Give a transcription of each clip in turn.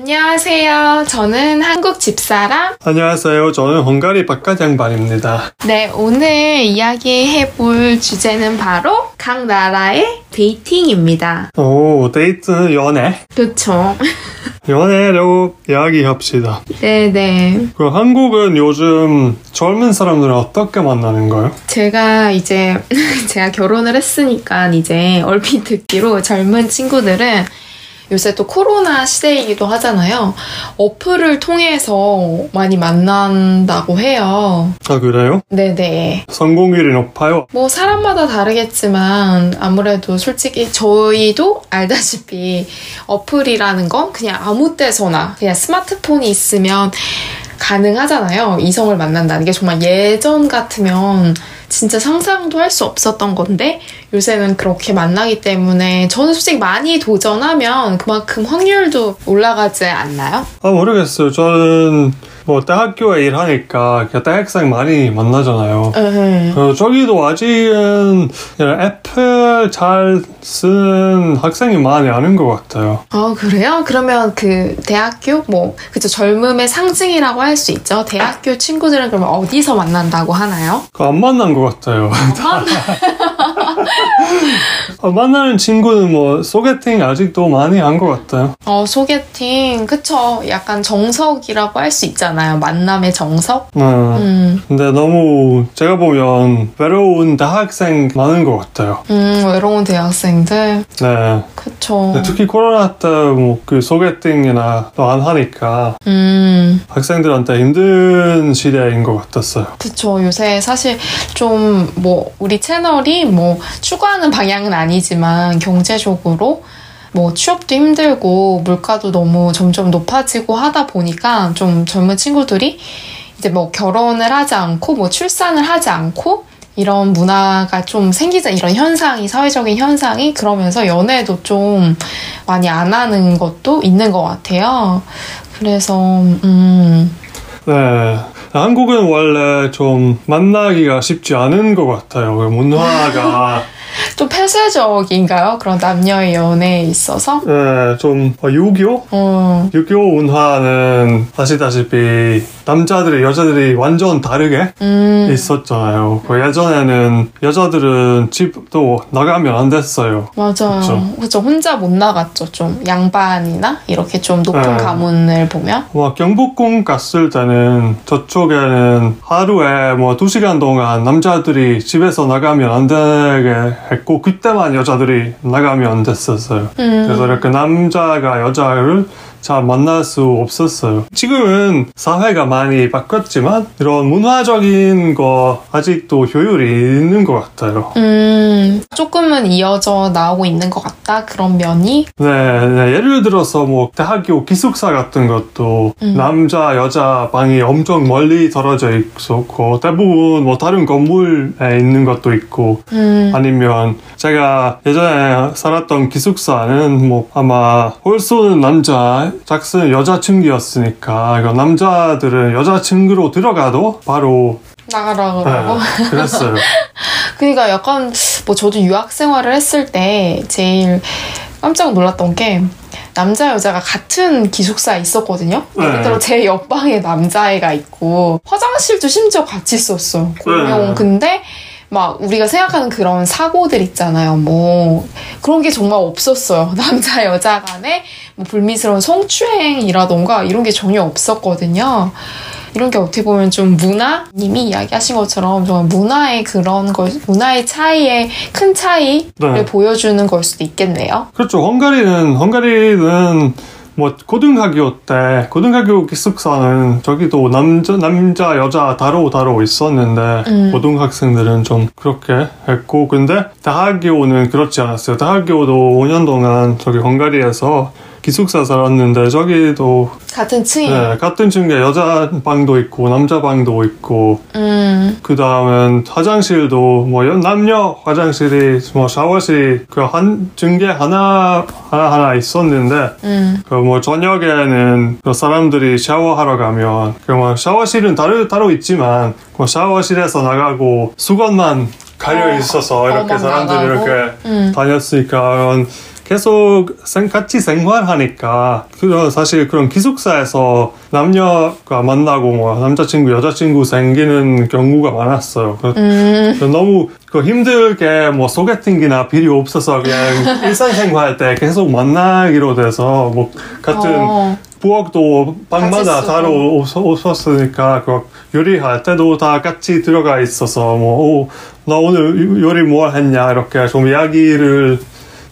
안녕하세요. 저는 한국 집사람. 안녕하세요. 저는 헝가리 바깥 양반입니다. 네, 오늘 이야기해 볼 주제는 바로 각 나라의 dating입니다. 오, 데이트 연애. 그렇죠. 연애로 이야기합시다. 네네. 그 한국은 요즘 젊은 사람들은 어떻게 만나는가요? 제가 이제 제가 결혼을 했으니까 이제 얼핏 듣기로 젊은 친구들은 요새 또 코로나 시대이기도 하잖아요. 어플을 통해서 많이 만난다고 해요. 아, 그래요? 네네. 성공률이 높아요. 뭐 사람마다 다르겠지만 아무래도 솔직히 저희도 알다시피 어플이라는 건 그냥 아무 때서나 그냥 스마트폰이 있으면 가능하잖아요. 이성을 만난다는 게 정말 예전 같으면 진짜 상상도 할 수 없었던 건데 요새는 그렇게 만나기 때문에 저는 솔직히 많이 도전하면 그만큼 확률도 올라가지 않나요? 아, 모르겠어요. 저는 뭐 대학교에 일하니까 대학생 많이 만나잖아요. 네. 어, 저기도 아직은 애플 잘 쓰는 학생이 많이 아는 것 같아요. 아 그래요? 그러면 그 대학교 뭐 그쵸 젊음의 상징이라고 할 수 있죠. 대학교 친구들은 그러면 어디서 만난다고 하나요? 그거 안 만난 것 같아요. 아, 만나는 친구는 뭐 소개팅 아직도 많이 한 것 같아요. 어 소개팅 그쵸. 약간 정석이라고 할 수 있잖아요. 만남의 정석. 네. 음, 근데 너무 제가 보면 외로운 대학생 많은 것 같아요. 음 외로운 대학생들 네. 그쵸. 특히 코로나 때 뭐 그 소개팅이나 또 안 하니까 음 학생들한테 힘든 시대인 것 같았어요. 그쵸. 요새 사실 좀 뭐 우리 채널이 뭐 추구하는 방향은 아니지만 경제적으로 뭐 취업도 힘들고 물가도 너무 점점 높아지고 하다 보니까 좀 젊은 친구들이 이제 뭐 결혼을 하지 않고 뭐 출산을 하지 않고 이런 문화가 좀 생기자 이런 현상이 사회적인 현상이 그러면서 연애도 좀 많이 안 하는 것도 있는 것 같아요. 그래서 음 네. 한국은 원래 좀 만나기가 쉽지 않은 것 같아요. 그 문화가 좀 폐쇄적인가요? 그런 남녀의 연애에 있어서? 네, 좀 어, 유교? 어, 유교 문화는 아시다시피 남자들이 여자들이 완전 다르게 음, 있었잖아요. 그 예전에는 여자들은 집도 나가면 안 됐어요. 맞아요. 그쵸. 그죠. 혼자 못 나갔죠. 좀 양반이나 이렇게 좀 높은 네. 가문을 보면. 막 경복궁 갔을 때는 저쪽에는 하루에 뭐 두 시간 동안 남자들이 집에서 나가면 안 되게 했고 그때만 여자들이 나가면 안 됐었어요. 음, 그래서 이렇게 남자가 여자를 잘 만날 수 없었어요. 지금은 사회가 많이 바뀌었지만 이런 문화적인 거 아직도 효율이 있는 것 같아요. 음, 조금은 이어져 나오고 있는 것 같다. 그런 면이. 네, 네, 예를 들어서 뭐 대학교 기숙사 같은 것도 음. 남자 여자 방이 엄청 멀리 떨어져 있었고 대부분 뭐 다른 건물에 있는 것도 있고 음, 아니면 제가 예전에 살았던 기숙사는 뭐 아마 홀수는 남자 짝수는 여자 층이었으니까 남자들은 여자 층으로 들어가도 바로 나가라 그러고. 네, 그랬어요. 그러니까 약간 뭐 저도 유학 생활을 했을 때 제일 깜짝 놀랐던 게 남자 여자가 같은 기숙사에 있었거든요. 예를 네. 들어 제 옆방에 남자애가 있고 화장실도 심지어 같이 썼어요. 공용. 네. 근데 막 우리가 생각하는 그런 사고들 있잖아요. 뭐 그런 게 정말 없었어요. 남자 여자 간에 뭐 불미스러운 성추행이라던가 이런 게 전혀 없었거든요. 이런 게 어떻게 보면 좀 문화 님이 이야기하신 것처럼 정말 문화의 그런 걸 문화의 차이의 큰 차이를 네. 보여주는 걸 수도 있겠네요. 그렇죠. 헝가리는 헝가리는 뭐 고등학교 때 고등학교 기숙사는 저기도 남자 남자 여자 다로 다로 있었는데 음. 고등학생들은 좀 그렇게 했고 근데 대학교는 그렇지 않았어요. 대학교도 5년 동안 저기 헝가리에서 기숙사 살았는데 저기도 같은 층이에요. 네, 같은 층에 여자 방도 있고 남자 방도 있고 음, 그 다음엔 화장실도 뭐 연- 남녀 화장실이 뭐 샤워실 그한 층에 하나 하나 하나 있었는데 음, 그뭐 저녁에는 그 사람들이 샤워하러 가면 그뭐 샤워실은 따로 따로 있지만 그 샤워실에서 나가고 수건만 갈려 어, 있어서 이렇게 어, 막 사람들이 나가고? 이렇게 음. 다녔으니까 계속 생, 같이 생활하니까 그런 사실 그런 기숙사에서 남녀가 만나고 뭐 남자친구 여자친구 생기는 경우가 많았어요. 그, 음. 너무 그 힘들게 뭐 소개팅이나 필요 없어서 그냥 일상생활 때 계속 만나기로 돼서 뭐 같은 어. 부엌도 방마다 따로 없- 없었으니까 그 요리할 때도 다 같이 들어가 있어서 뭐 오, 나 오늘 요리 뭐 했냐 이렇게 좀 이야기를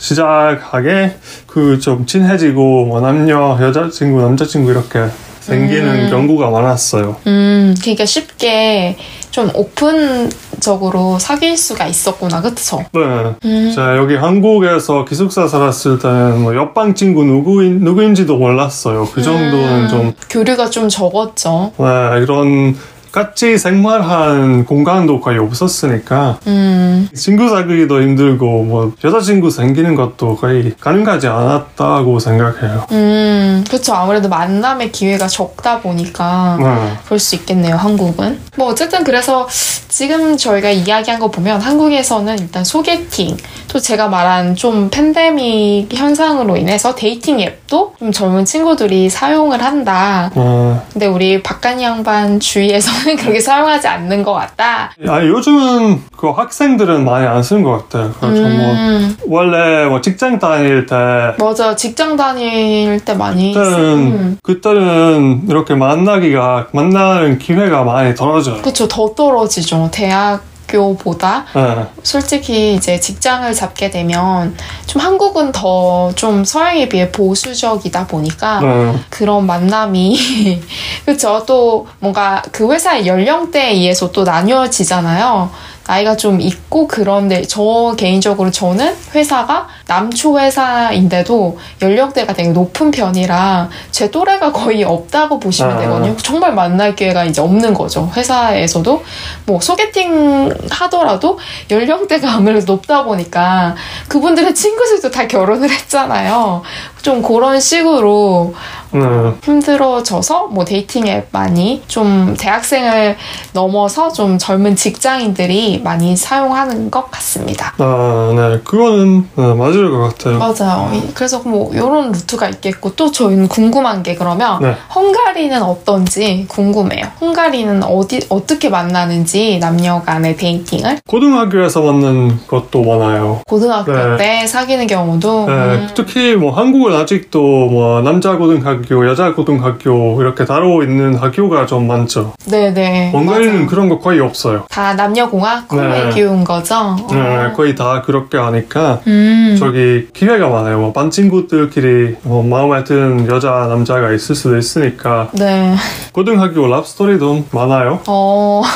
시작하게 그 좀 친해지고 뭐 남녀 여자친구 남자친구 이렇게 생기는 경우가 많았어요. 음, 그러니까 쉽게 좀 오픈적으로 사귈 수가 있었구나, 그쵸? 네. 음. 자 여기 한국에서 기숙사 살았을 때는 뭐 옆방 친구 누구인 누구인지도 몰랐어요. 그 정도는 음, 좀 교류가 좀 적었죠. 네, 이런 같이 생활한 공간도 거의 없었으니까 음, 친구 사귀기도 힘들고 뭐 여자친구 생기는 것도 거의 가능하지 않았다고 생각해요. 음, 그쵸. 아무래도 만남의 기회가 적다 보니까 네. 그럴 수 있겠네요, 한국은. 뭐, 어쨌든 그래서 지금 저희가 이야기한 거 보면 한국에서는 일단 소개팅, 또 제가 말한 좀 팬데믹 현상으로 인해서 dating 앱도 좀 젊은 친구들이 사용을 한다. 어, 근데 우리 바깥 양반 주위에서는 그렇게 사용하지 않는 것 같다. 아니, 요즘은 그 학생들은 많이 안 쓰는 것 같아요. 그래서 뭐 음, 원래 뭐 직장 다닐 때 맞아. 직장 다닐 때 많이 그때는 쓰는. 그때는 이렇게 만나기가 만나는 기회가 많이 떨어져요. 그쵸. 더 떨어지죠. 대학 교보다. 네. 솔직히 이제 직장을 잡게 되면 좀 한국은 더 좀 서양에 비해 보수적이다 보니까 네. 그런 만남이 그쵸 또 뭔가 그 회사의 연령대에 의해서 또 나뉘어지잖아요. 나이가 좀 있고 그런데 저 개인적으로 저는 회사가 남초 회사인데도 연령대가 되게 높은 편이라 제 또래가 거의 없다고 보시면 아. 되거든요. 정말 만날 기회가 이제 없는 거죠. 회사에서도 뭐 소개팅 하더라도 연령대가 아무래도 높다 보니까 그분들의 친구들도 다 결혼을 했잖아요. 좀 그런 식으로 네. 힘들어져서 뭐 dating 앱 많이 좀 대학생을 넘어서 좀 젊은 직장인들이 많이 사용하는 것 같습니다. 아, 네. 그거는 네, 맞을 것 같아요. 맞아요. 이- 그래서 뭐 이런 루트가 있겠고 또 저희는 궁금한 게 그러면 네. 헝가리는 어떤지 궁금해요. 헝가리는 어디 어떻게 만나는지 남녀 간의 데이팅을 고등학교에서 만난 것도 많아요. 고등학교 네. 때 사귀는 경우도 네, 음, 특히 뭐 한국은 아직도 뭐 남자 고등학교, 여자 고등학교 이렇게 따로 있는 학교가 좀 많죠. 네네 맞아요. 그런 거 거의 없어요. 다 남녀공학 꿈을 네. 키운 거죠. 네, 어. 거의 다 그렇게 하니까 음. 저기 기회가 많아요. 뭐 반 친구들끼리 뭐 마음에 드는 여자 남자가 있을 수도 있으니까 네. 고등학교 랍스토리도 많아요. 어.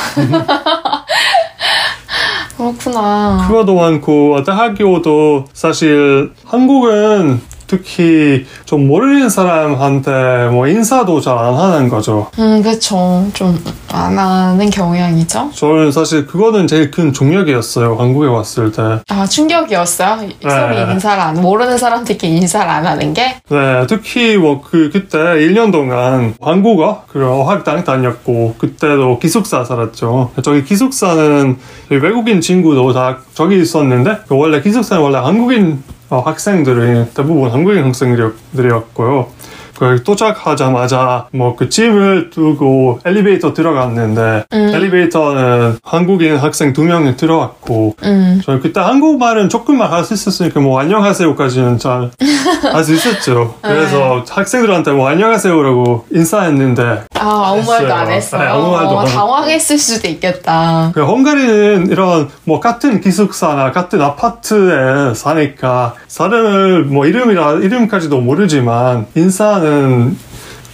그렇구나. 그거도 많고 대학교도 사실 한국은 특히 좀 모르는 사람한테 뭐 인사도 잘 안 하는 거죠. 음, 그쵸. 좀 안 하는 경향이죠. 저는 사실 그거는 제일 큰 중력이었어요. 한국에 왔을 때. 아, 충격이었어요. 서로 네. 인사를 안, 모르는 사람들끼리 인사를 안 하는 게. 네, 특히 뭐 그 그때 1년 동안 한국어 그런 어학당 다녔고 그때도 기숙사 살았죠. 저기 기숙사는 외국인 친구도 다 저기 있었는데 원래 기숙사는 원래 한국인 어, 학생들이 대부분 한국인 학생들이었고요. 그 도착하자마자 뭐 그 짐을 두고 엘리베이터 들어갔는데 음. 엘리베이터는 한국인 학생 두 명이 들어왔고 음. 저는 그때 한국말은 조금만 할 수 있었으니까 뭐 안녕하세요까지는 잘 할 수 있었죠. 그래서 학생들한테 뭐 안녕하세요라고 인사했는데 아, 아무 말도 안 했어요. 네, 아무 말도 어, 안 했- 당황했을 수도 있겠다. 그 헝가리는 이런 뭐 같은 기숙사나 같은 아파트에 사니까 사람을 뭐 이름이라 이름까지도 모르지만 인사는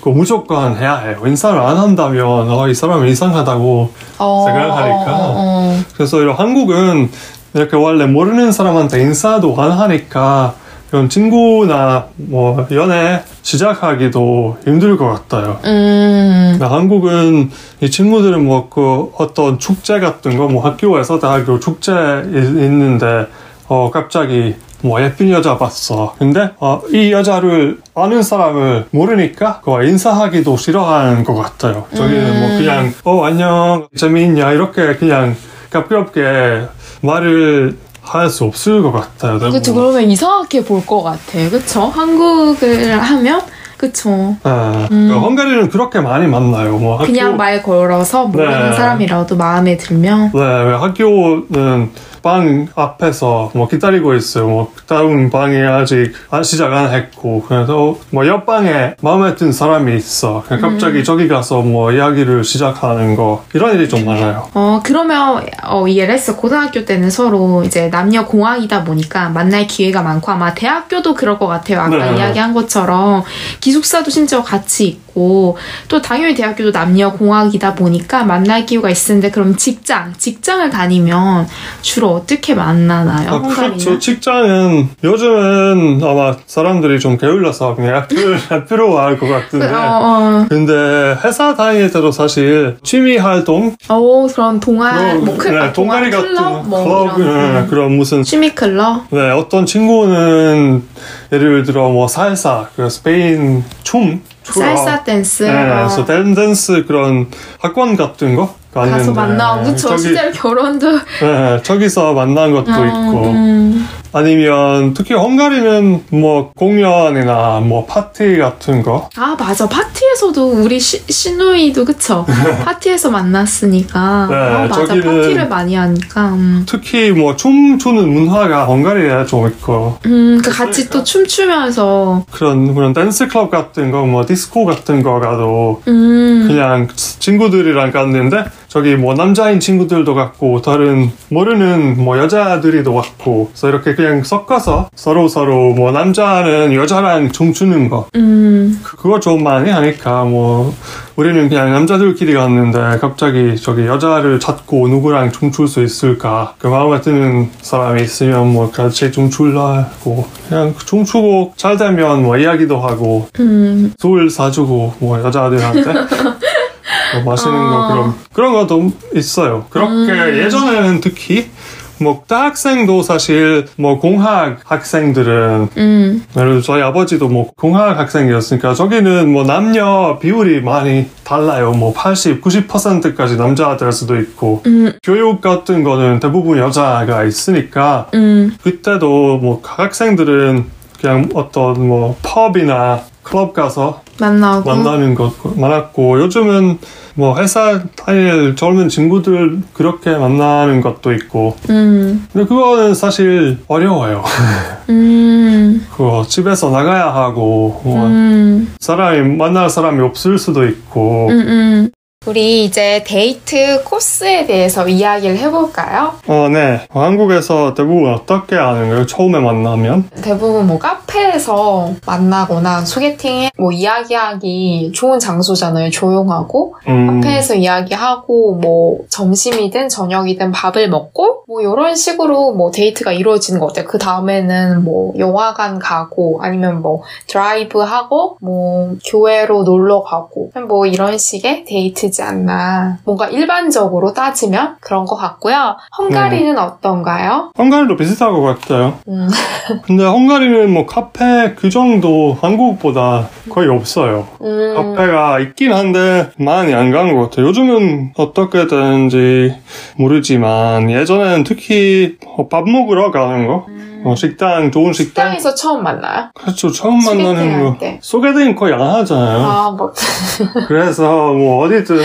그 무조건 해야 해요. 인사를 안 한다면 어, 이 사람은 이상하다고 어, 생각하니까. 어, 어. 그래서 이런 한국은 이렇게 원래 모르는 사람한테 인사도 안 하니까 이런 친구나 뭐 연애 시작하기도 힘들 것 같아요. 음. 한국은 이 친구들은 뭐 그 어떤 축제 같은 거 뭐 학교에서 대학교 축제 이- 있는데 어 갑자기 뭐 예쁜 여자 봤어. 근데 어, 이 여자를 아는 사람을 모르니까 그 인사하기도 싫어하는 것 같아요. 저기는 뭐 그냥 어 안녕 재미있냐 이렇게 그냥 가볍게 말을 할수 없을 것 같아요. 그쵸, 그러면 이상하게 볼 것 같아요. 그쵸? 한국을 하면, 그쵸. 네. 그러니까 헝가리는 그렇게 많이 만나요. 뭐 학교, 음. 그냥 말 걸어서 모르는 네. 사람이라도 마음에 들면, 네, 학교는 방 앞에서 뭐 기다리고 있어요. 뭐 다음 방이 아직 안 시작 안 했고 그래서 뭐 옆방에 마음에 든 사람이 있어. 그냥 갑자기 음. 저기 가서 뭐 이야기를 시작하는 거 이런 일이 좀 많아요. 어, 그러면, 어, 이해를 했어. 고등학교 때는 서로 이제 남녀 공학이다 보니까 만날 기회가 많고 아마 대학교도 그럴 것 같아요. 아까 네. 이야기한 것처럼 기숙사도 심지어 같이 있고 또 당연히 대학교도 남녀 공학이다 보니까 만날 기회가 있는데 그럼 직장, 직장을 다니면 주로 어떻게 만나나요? 아? 그렇죠. 직장은 요즘은 아마 사람들이 좀 게을러서 그냥 학교를 할 필요가 할것 같은데. 어, 근데 회사 다닐 때도 사실 취미 활동, 어, 어, 그런 동아, 뭐, 클, 네, 아, 동아리 동아 같은 클럽, 뭐 클럽, 이런 네, 음. 그런 무슨 취미 클럽. 네, 어떤 친구는 예를 들어 뭐 살사, 그 스페인 춤, 살사 댄스. 네, 어, 그래서 댄- 댄스 그런 학원 같은 거? 가서 갔는데 만나고 그쵸 저기, 실제로 결혼도 네, 저기서 만난 것도 있고. 음, 아니면 특히 헝가리는 뭐 공연이나 뭐 파티 같은 거? 아 맞아. 파티에서도 우리 시, 시누이도 그쵸? 파티에서 만났으니까. 네, 아, 맞아 파티를 많이 하니까 음, 특히 뭐 춤추는 문화가 헝가리에 좀 있고 음, 그 같이 또 춤추면서. 그런 그런 댄스 클럽 같은 거 뭐 디스코 같은 거 가도 음, 그냥 친구들이랑 갔는데 저기 뭐 남자인 친구들도 갔고 다른 모르는 뭐 여자들이도 왔고 그래서 이렇게 그냥 섞어서 서로 서로 뭐 남자는 여자랑 춤추는 거. 음, 그- 그거 좀 많이 하니까 뭐 우리는 그냥 남자들끼리 갔는데 갑자기 저기 여자를 찾고 누구랑 춤출 수 있을까? 그 마음에 드는 사람이 있으면 뭐 같이 춤출라고 그냥 춤추고 잘 되면 뭐 이야기도 하고 음, 술 사주고 뭐 여자들한테 뭐 마시는 거 아. 그런 그런 것도 있어요. 그렇게 예전에는 특히 뭐 대학생도 사실 뭐 공학 학생들은 음, 예를 들어 저희 아버지도 뭐 공학 학생이었으니까 저기는 뭐 남녀 비율이 많이 달라요. 뭐 80, 90%까지 남자가 될 수도 있고 음, 교육 같은 거는 대부분 여자가 있으니까 음, 그때도 뭐 학생들은 그냥 어떤 뭐 펍이나 클럽 가서 만나고. 만나는 것 많았고 요즘은 뭐 회사 다닐 젊은 친구들 그렇게 만나는 것도 있고. 음, 근데 그거는 사실 어려워요. 음, 그거 집에서 나가야 하고 뭐 음, 사람이 만날 사람이 없을 수도 있고. 음, 음. 우리 이제 데이트 코스에 대해서 이야기를 해볼까요? 어, 네. 한국에서 대부분 어떻게 하는 거예요? 처음에 만나면? 대부분 뭐 카페에서 만나거나 소개팅에 뭐 이야기하기 좋은 장소잖아요. 조용하고 음, 카페에서 이야기하고 뭐 점심이든 저녁이든 밥을 먹고 뭐 이런 식으로 뭐 데이트가 이루어지는 것 같아요. 그 다음에는 뭐 영화관 가고 아니면 뭐 드라이브 하고 뭐 교외로 놀러 가고 뭐 이런 식의 데이트 지 않나. 뭔가 일반적으로 따지면 그런 것 같고요. 헝가리는 어떤가요? 헝가리도 비슷할 것 같아요. 음. 근데 헝가리는 뭐 카페 그 정도 한국보다 거의 없어요. 음. 카페가 있긴 한데 많이 안 간 것 같아요. 요즘은 어떻게 되는지 모르지만 예전에는 특히 어, 밥 먹으러 가는 거, 어, 식당 좋은 식당, 식당에서 처음 만나요? 그렇죠 처음 만나는 할거 때. 소개팅 거의 안 하잖아요. 아, 뭐. 그래서 뭐 어디든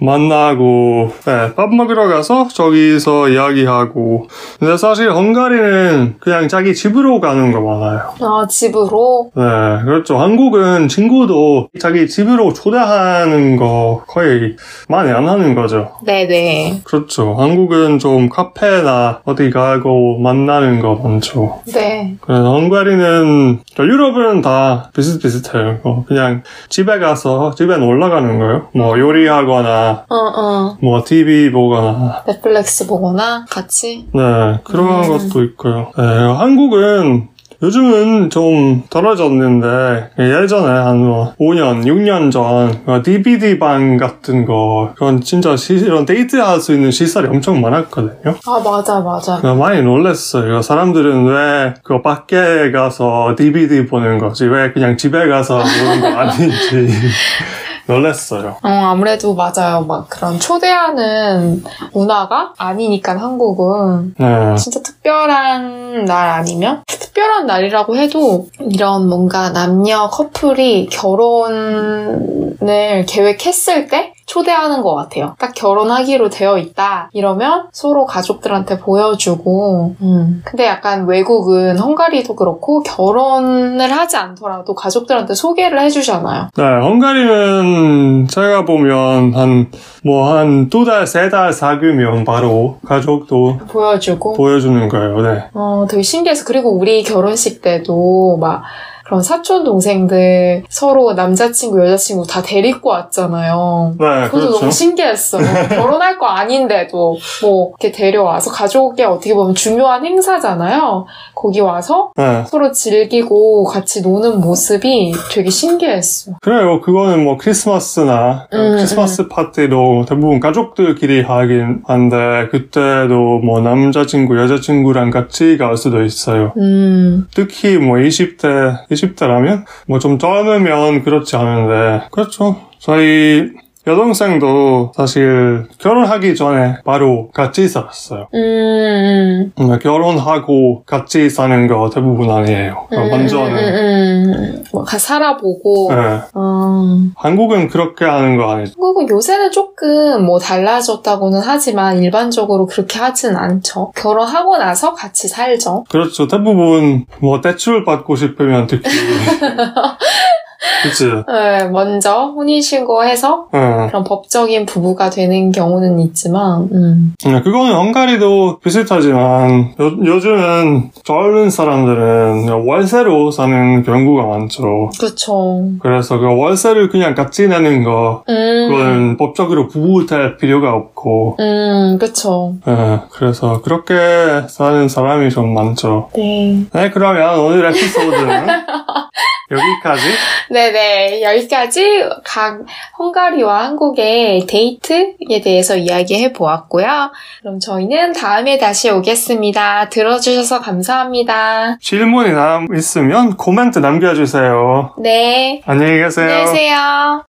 만나고 네, 밥 먹으러 가서 저기서 이야기하고 근데 사실 헝가리는 그냥 자기 집으로 가는 거 많아요. 아, 집으로? 네, 그렇죠. 한국은 친구도 자기 집으로 초대하는 거 거의 많이 안 하는 거죠. 네네. 그렇죠. 한국은 좀 카페나 어디 가고 만나는 거 많죠. 네. 그래서 헝가리는 유럽은 다 비슷비슷해요. 어, 그냥 집에 가서 집에 놀러 가는 거예요. 뭐 요리하거나 어, 어. 뭐 TV 보거나 넷플릭스 보거나 같이? 네 그런 음. 것도 있고요. 네, 한국은 요즘은 좀 떨어졌는데 예전에 한 뭐 5년, 6년 전 DVD 방 같은 거 그건 진짜 시, 이런 데이트할 수 있는 시설이 엄청 많았거든요. 아, 맞아, 맞아. 많이 놀랐어요. 사람들은 왜 그 밖에 가서 DVD 보는 거지 왜 그냥 집에 가서 보는 거 아닌지 놀랐어요. 어, 아무래도 맞아요. 막 그런 초대하는 문화가 아니니까 한국은 네. 진짜 특별한 날 아니면 특별한 날이라고 해도 이런 뭔가 남녀 커플이 결혼을 계획했을 때 초대하는 것 같아요. 딱 결혼하기로 되어 있다. 이러면 서로 가족들한테 보여주고, 음. 근데 약간 외국은 헝가리도 그렇고 결혼을 하지 않더라도 가족들한테 소개를 해주잖아요. 네, 헝가리는 제가 보면 한, 뭐, 한 두 달, 세 달 사귀면 바로 가족도 보여주고. 보여주는 거예요, 네. 어, 되게 신기해서. 그리고 우리 결혼식 때도 막 그런 사촌 동생들 서로 남자친구, 여자친구 다 데리고 왔잖아요. 네, 그것도 그렇죠. 너무 신기했어. 결혼할 거 아닌데도 뭐 이렇게 데려와서 가족의 어떻게 보면 중요한 행사잖아요. 거기 와서 네. 서로 즐기고 같이 노는 모습이 되게 신기했어. 그래요. 그거는 뭐 크리스마스나 음, 크리스마스 파티도 대부분 가족들끼리 하긴 한데 그때도 뭐 남자친구, 여자친구랑 같이 갈 수도 있어요. 음, 특히 뭐 20대, 20대라면 뭐 좀 젊으면 그렇지 않은데 그렇죠. 저희 여동생도 사실 결혼하기 전에 바로 같이 살았어요. 음, 음. 음, 결혼하고 같이 사는 거 대부분 아니에요. 음, 음, 완전은. 음, 음. 뭐 가- 살아보고. 네. 음. 한국은 그렇게 하는 거 아니죠. 한국은 요새는 조금 뭐 달라졌다고는 하지만 일반적으로 그렇게 하진 않죠. 결혼하고 나서 같이 살죠. 그렇죠. 대부분 뭐 대출 받고 싶으면 특히 그치. 네, 먼저 혼인신고해서 응. 그런 법적인 부부가 되는 경우는 있지만, 음. 응, 그거는 헝가리도 비슷하지만 요, 요즘은 젊은 사람들은 월세로 사는 경우가 많죠. 그쵸. 그래서 그 월세를 그냥 같이 내는 거 음, 그건 법적으로 부부될 필요가 없고 음, 그쵸. 예, 그래서 그렇게 사는 사람이 좀 많죠. 네. 네, 그러면 오늘 에피소드는 여기까지. 네네. 여기까지 각 헝가리와 한국의 데이트에 대해서 이야기해 보았고요. 그럼 저희는 다음에 다시 오겠습니다. 들어주셔서 감사합니다. 질문이 남 있으면 코멘트 남겨주세요. 네. 안녕히 계세요. 안녕히 계세요.